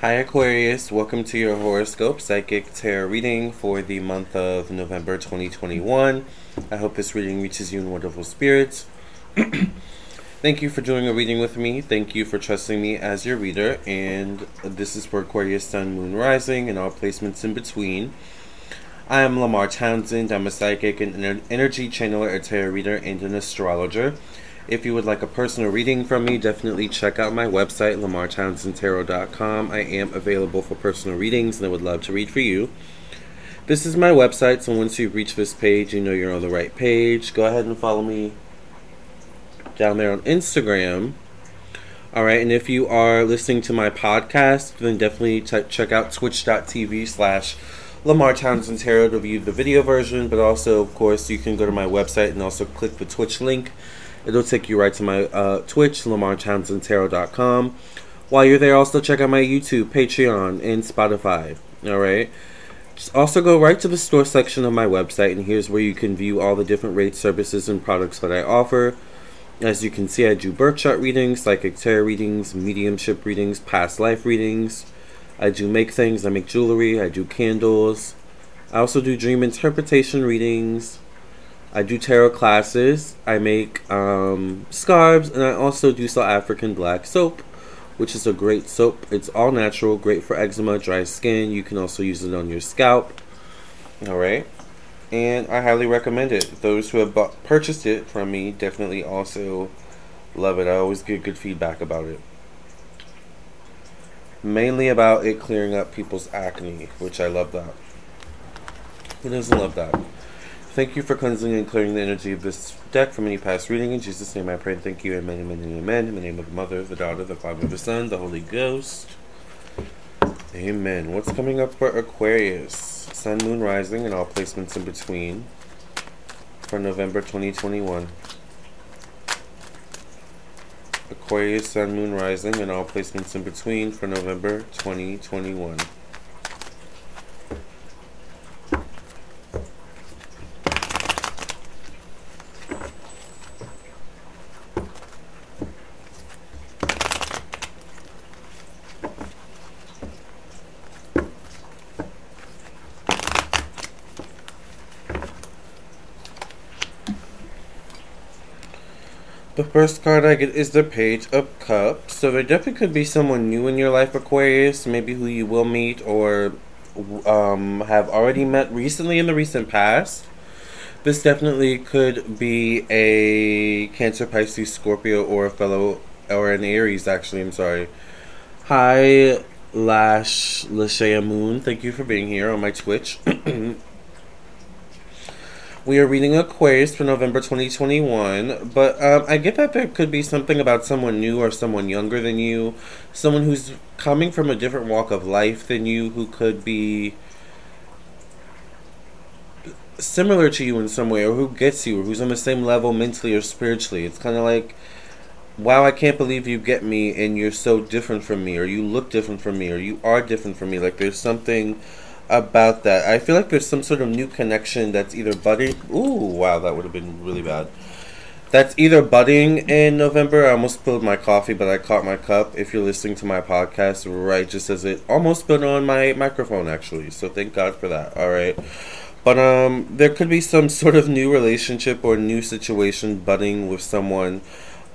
Hi Aquarius, welcome to your horoscope psychic tarot reading for the month of November 2021. I hope this reading reaches you in wonderful spirits. Thank you for doing a reading with me. Thank you for trusting me as your reader. And this is for Aquarius Sun, Moon, Rising, and all placements in between. I am Lamar Townsend. I'm a psychic and an energy channeler, a tarot reader, and an astrologer. If you would like a personal reading from me, definitely check out my website, lamartownsendtarot.com. I am available for personal readings and I would love to read for you. This is my website, so once you reach this page, you know you're on the right page. Go ahead and follow me down there on Instagram. All right, and if you are listening to my podcast, then definitely t- check out twitch.tv slash Lamar Townsend Tarot to view the video version, but also, of course, you can go to my website and also click the Twitch link It'll take you right to my uh, Twitch, LamarTownsendTarot.com. While you're there, also check out my YouTube, Patreon, and Spotify. All right. Just also go right to the store section of my website, and here's where you can view all the different rates, services, and products that I offer. As you can see, I do birth chart readings, psychic tarot readings, mediumship readings, past life readings. I do make things. I make jewelry. I do candles. I also do dream interpretation readings. I do tarot classes. I make um, scarves, and I also do sell African black soap, which is a great soap. It's all natural, great for eczema, dry skin. You can also use it on your scalp. All right, and I highly recommend it. Those who have bought, purchased it from me definitely also love it. I always get good feedback about it. Mainly about it clearing up people's acne, which I love that. Who doesn't love that? Thank you for cleansing and clearing the energy of this deck from any past reading. In Jesus' name I pray thank you. Amen, amen, amen. In the name of the Mother, the Daughter, the Father, the Son, the Holy Ghost. Amen. What's coming up for Aquarius? Sun, Moon, Rising, and all placements in between for November 2021. Aquarius, Sun, Moon, Rising, and all placements in between for November 2021. The first card I get is the Page of Cups. So there definitely could be someone new in your life, Aquarius, maybe who you will meet or um, have already met recently in the recent past. This definitely could be a Cancer, Pisces, Scorpio, or a fellow, or an Aries, actually, I'm sorry. Hi, Lash Lashaya Moon. Thank you for being here on my Twitch. We are reading a Aquarius for November 2021, but um, I get that there could be something about someone new or someone younger than you, someone who's coming from a different walk of life than you, who could be similar to you in some way, or who gets you, or who's on the same level mentally or spiritually. It's kind of like, wow, I can't believe you get me, and you're so different from me, or you look different from me, or you are different from me. Like there's something about that. I feel like there's some sort of new connection that's either budding. Ooh, wow, that would have been really bad. That's either budding in November. I almost spilled my coffee, but I caught my cup. If you're listening to my podcast, right, just as it almost spilled on my microphone, actually. So thank God for that. All right. But um, there could be some sort of new relationship or new situation budding with someone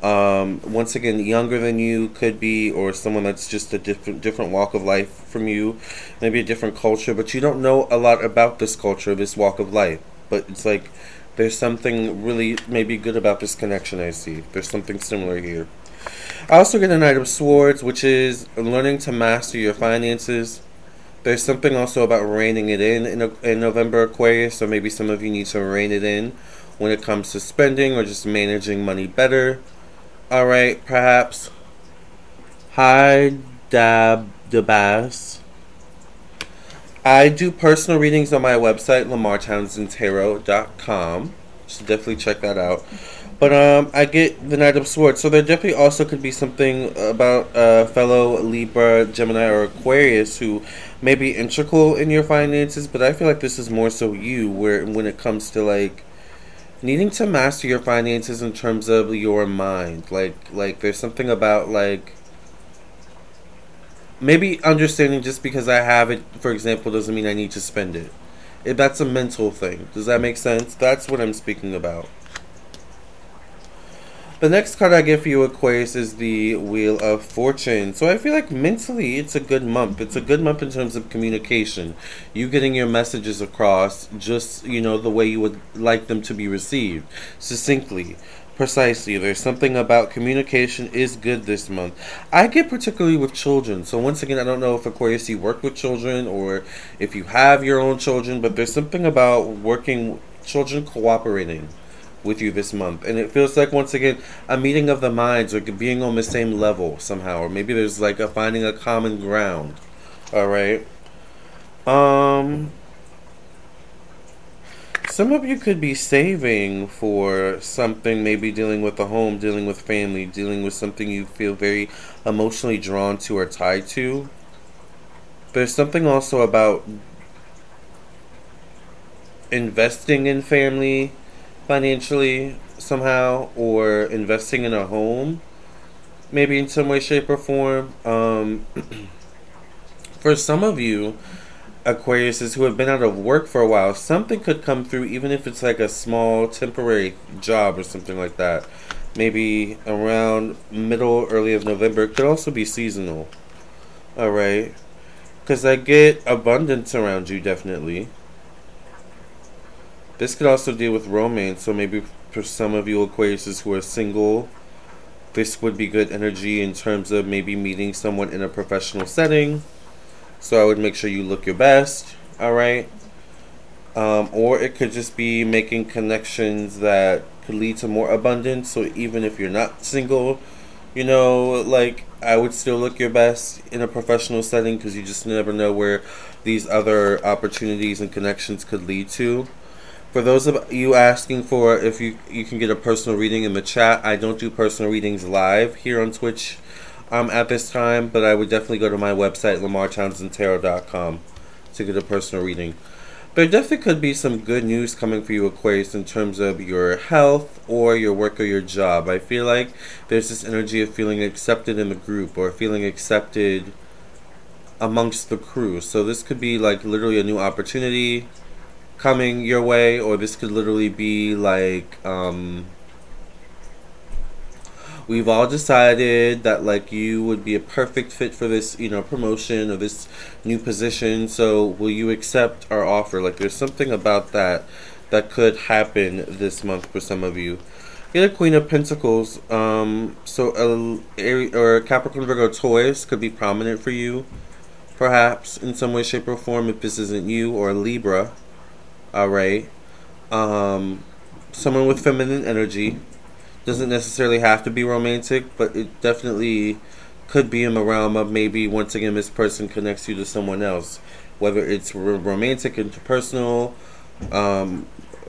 um, once again, younger than you could be, or someone that's just a different different walk of life from you, maybe a different culture, but you don't know a lot about this culture, this walk of life. But it's like there's something really maybe good about this connection. I see. There's something similar here. I also get a Knight of Swords, which is learning to master your finances. There's something also about reining it in in, in November Aquarius, so maybe some of you need to rein it in when it comes to spending or just managing money better. All right, perhaps. Hi, Dab Dabas. I do personal readings on my website, lamartownsendtarot.com. So definitely check that out. But um, I get the Knight of Swords, so there definitely also could be something about a fellow Libra, Gemini, or Aquarius who may be integral in your finances. But I feel like this is more so you, where when it comes to like needing to master your finances in terms of your mind like like there's something about like maybe understanding just because I have it, for example, doesn't mean I need to spend it. If that's a mental thing. Does that make sense? That's what I'm speaking about. The next card I get for you, Aquarius, is the Wheel of Fortune. So I feel like mentally it's a good month. It's a good month in terms of communication. You getting your messages across just, you know, the way you would like them to be received, succinctly. Precisely. There's something about communication is good this month. I get particularly with children. So once again, I don't know if Aquarius you work with children or if you have your own children, but there's something about working children cooperating with you this month. And it feels like once again a meeting of the minds or being on the same level somehow. Or maybe there's like a finding a common ground. Alright. Um some of you could be saving for something, maybe dealing with a home, dealing with family, dealing with something you feel very emotionally drawn to or tied to. There's something also about investing in family financially somehow or investing in a home maybe in some way shape or form. Um, for some of you aquariuses who have been out of work for a while something could come through even if it's like a small temporary job or something like that. Maybe around middle early of november it could also be seasonal. All right? Because i get abundance around you definitely this could also deal with romance, so maybe for some of you Aquariuses who are single, this would be good energy in terms of maybe meeting someone in a professional setting. So I would make sure you look your best, alright? Um, or it could just be making connections that could lead to more abundance. So even if you're not single, you know, like I would still look your best in a professional setting because you just never know where these other opportunities and connections could lead to. For those of you asking for if you you can get a personal reading in the chat, I don't do personal readings live here on Twitch um, at this time, but I would definitely go to my website, lamartownsendtarot.com, to get a personal reading. There definitely could be some good news coming for you, Aquarius, in terms of your health or your work or your job. I feel like there's this energy of feeling accepted in the group or feeling accepted amongst the crew. So this could be like literally a new opportunity coming your way, or this could literally be like um, we've all decided that like you would be a perfect fit for this, you know, promotion or this new position. So will you accept our offer? Like there's something about that that could happen this month for some of you. Get a Queen of Pentacles. Um, so a or Capricorn Virgo Taurus could be prominent for you, perhaps in some way, shape, or form. If this isn't you or Libra, all right. Um, someone with feminine energy doesn't necessarily have to be romantic, but it definitely could be in the realm of maybe once again this person connects you to someone else, whether it's romantic, interpersonal, um,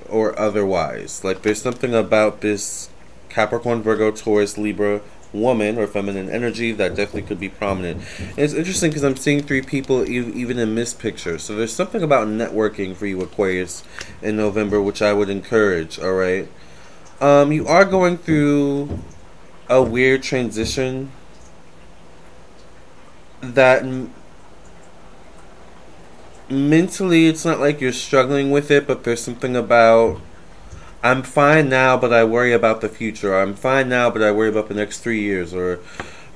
or otherwise. Like there's something about this Capricorn, Virgo, Taurus, Libra woman or feminine energy that definitely could be prominent. And it's interesting because I'm seeing three people even in this picture. So there's something about networking for you Aquarius in November which I would encourage, all right? Um, you are going through a weird transition that m- mentally it's not like you're struggling with it, but there's something about I'm fine now, but I worry about the future. I'm fine now, but I worry about the next three years. Or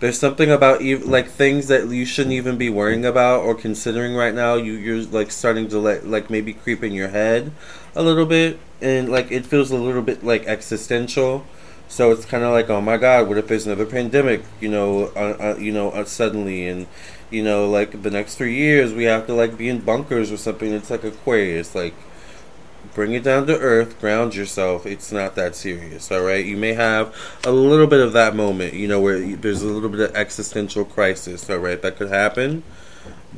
there's something about like things that you shouldn't even be worrying about or considering right now. You you're like starting to let like maybe creep in your head a little bit, and like it feels a little bit like existential. So it's kind of like, oh my God, what if there's another pandemic? You know, uh, uh, you know, uh, suddenly, and you know, like the next three years we have to like be in bunkers or something. It's like Aquarius, like bring it down to earth, ground yourself. It's not that serious, all right? You may have a little bit of that moment, you know, where there's a little bit of existential crisis, all right? That could happen,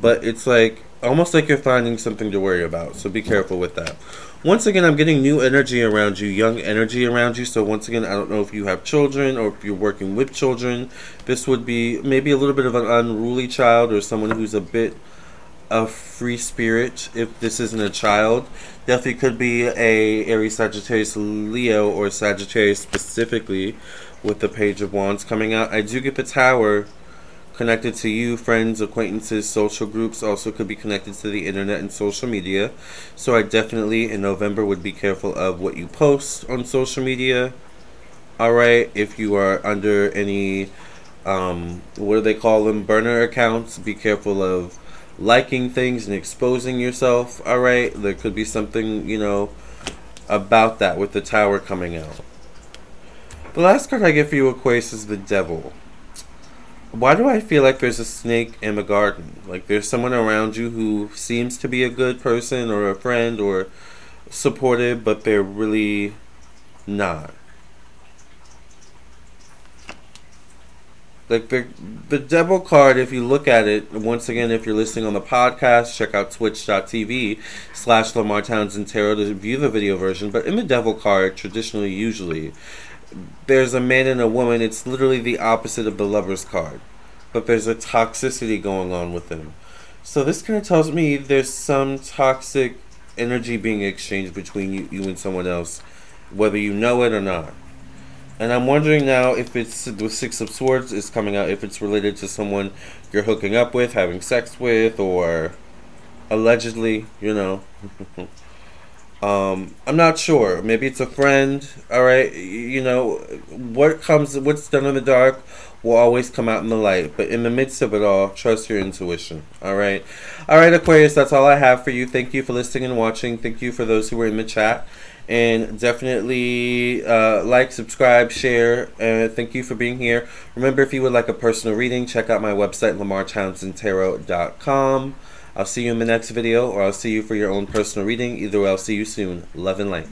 but it's like almost like you're finding something to worry about. So be careful with that. Once again, I'm getting new energy around you, young energy around you. So once again, I don't know if you have children or if you're working with children. This would be maybe a little bit of an unruly child or someone who's a bit a free spirit if this isn't a child. Definitely could be a Aries, Sagittarius, Leo, or Sagittarius specifically with the Page of Wands coming out. I do get the Tower connected to you, friends, acquaintances, social groups, also could be connected to the internet and social media. So I definitely in November would be careful of what you post on social media. All right, if you are under any, um, what do they call them, burner accounts, be careful of liking things and exposing yourself. All right, there could be something, you know, about that with the tower coming out. The last card I get for you, Aquarius, is the Devil. Why do I feel like there's a snake in the garden? Like there's someone around you who seems to be a good person or a friend or supportive, but they're really not. Like the the devil card, if you look at it, once again, if you're listening on the podcast, check out twitch.tv slash Lamar Townsend Tarot to view the video version. But in the devil card, traditionally, usually, there's a man and a woman. It's literally the opposite of the lover's card. But there's a toxicity going on with them. So this kind of tells me there's some toxic energy being exchanged between you, you and someone else, whether you know it or not. And I'm wondering now if it's the Six of Swords is coming out, if it's related to someone you're hooking up with, having sex with, or allegedly, you know. um, I'm not sure. Maybe it's a friend. All right, you know what comes, what's done in the dark will always come out in the light. But in the midst of it all, trust your intuition. All right, all right, Aquarius. That's all I have for you. Thank you for listening and watching. Thank you for those who were in the chat and definitely uh, like, subscribe, share. And thank you for being here. Remember, if you would like a personal reading, check out my website, lamartownsendtarot.com. I'll see you in the next video, or I'll see you for your own personal reading. Either way, I'll see you soon. Love and light.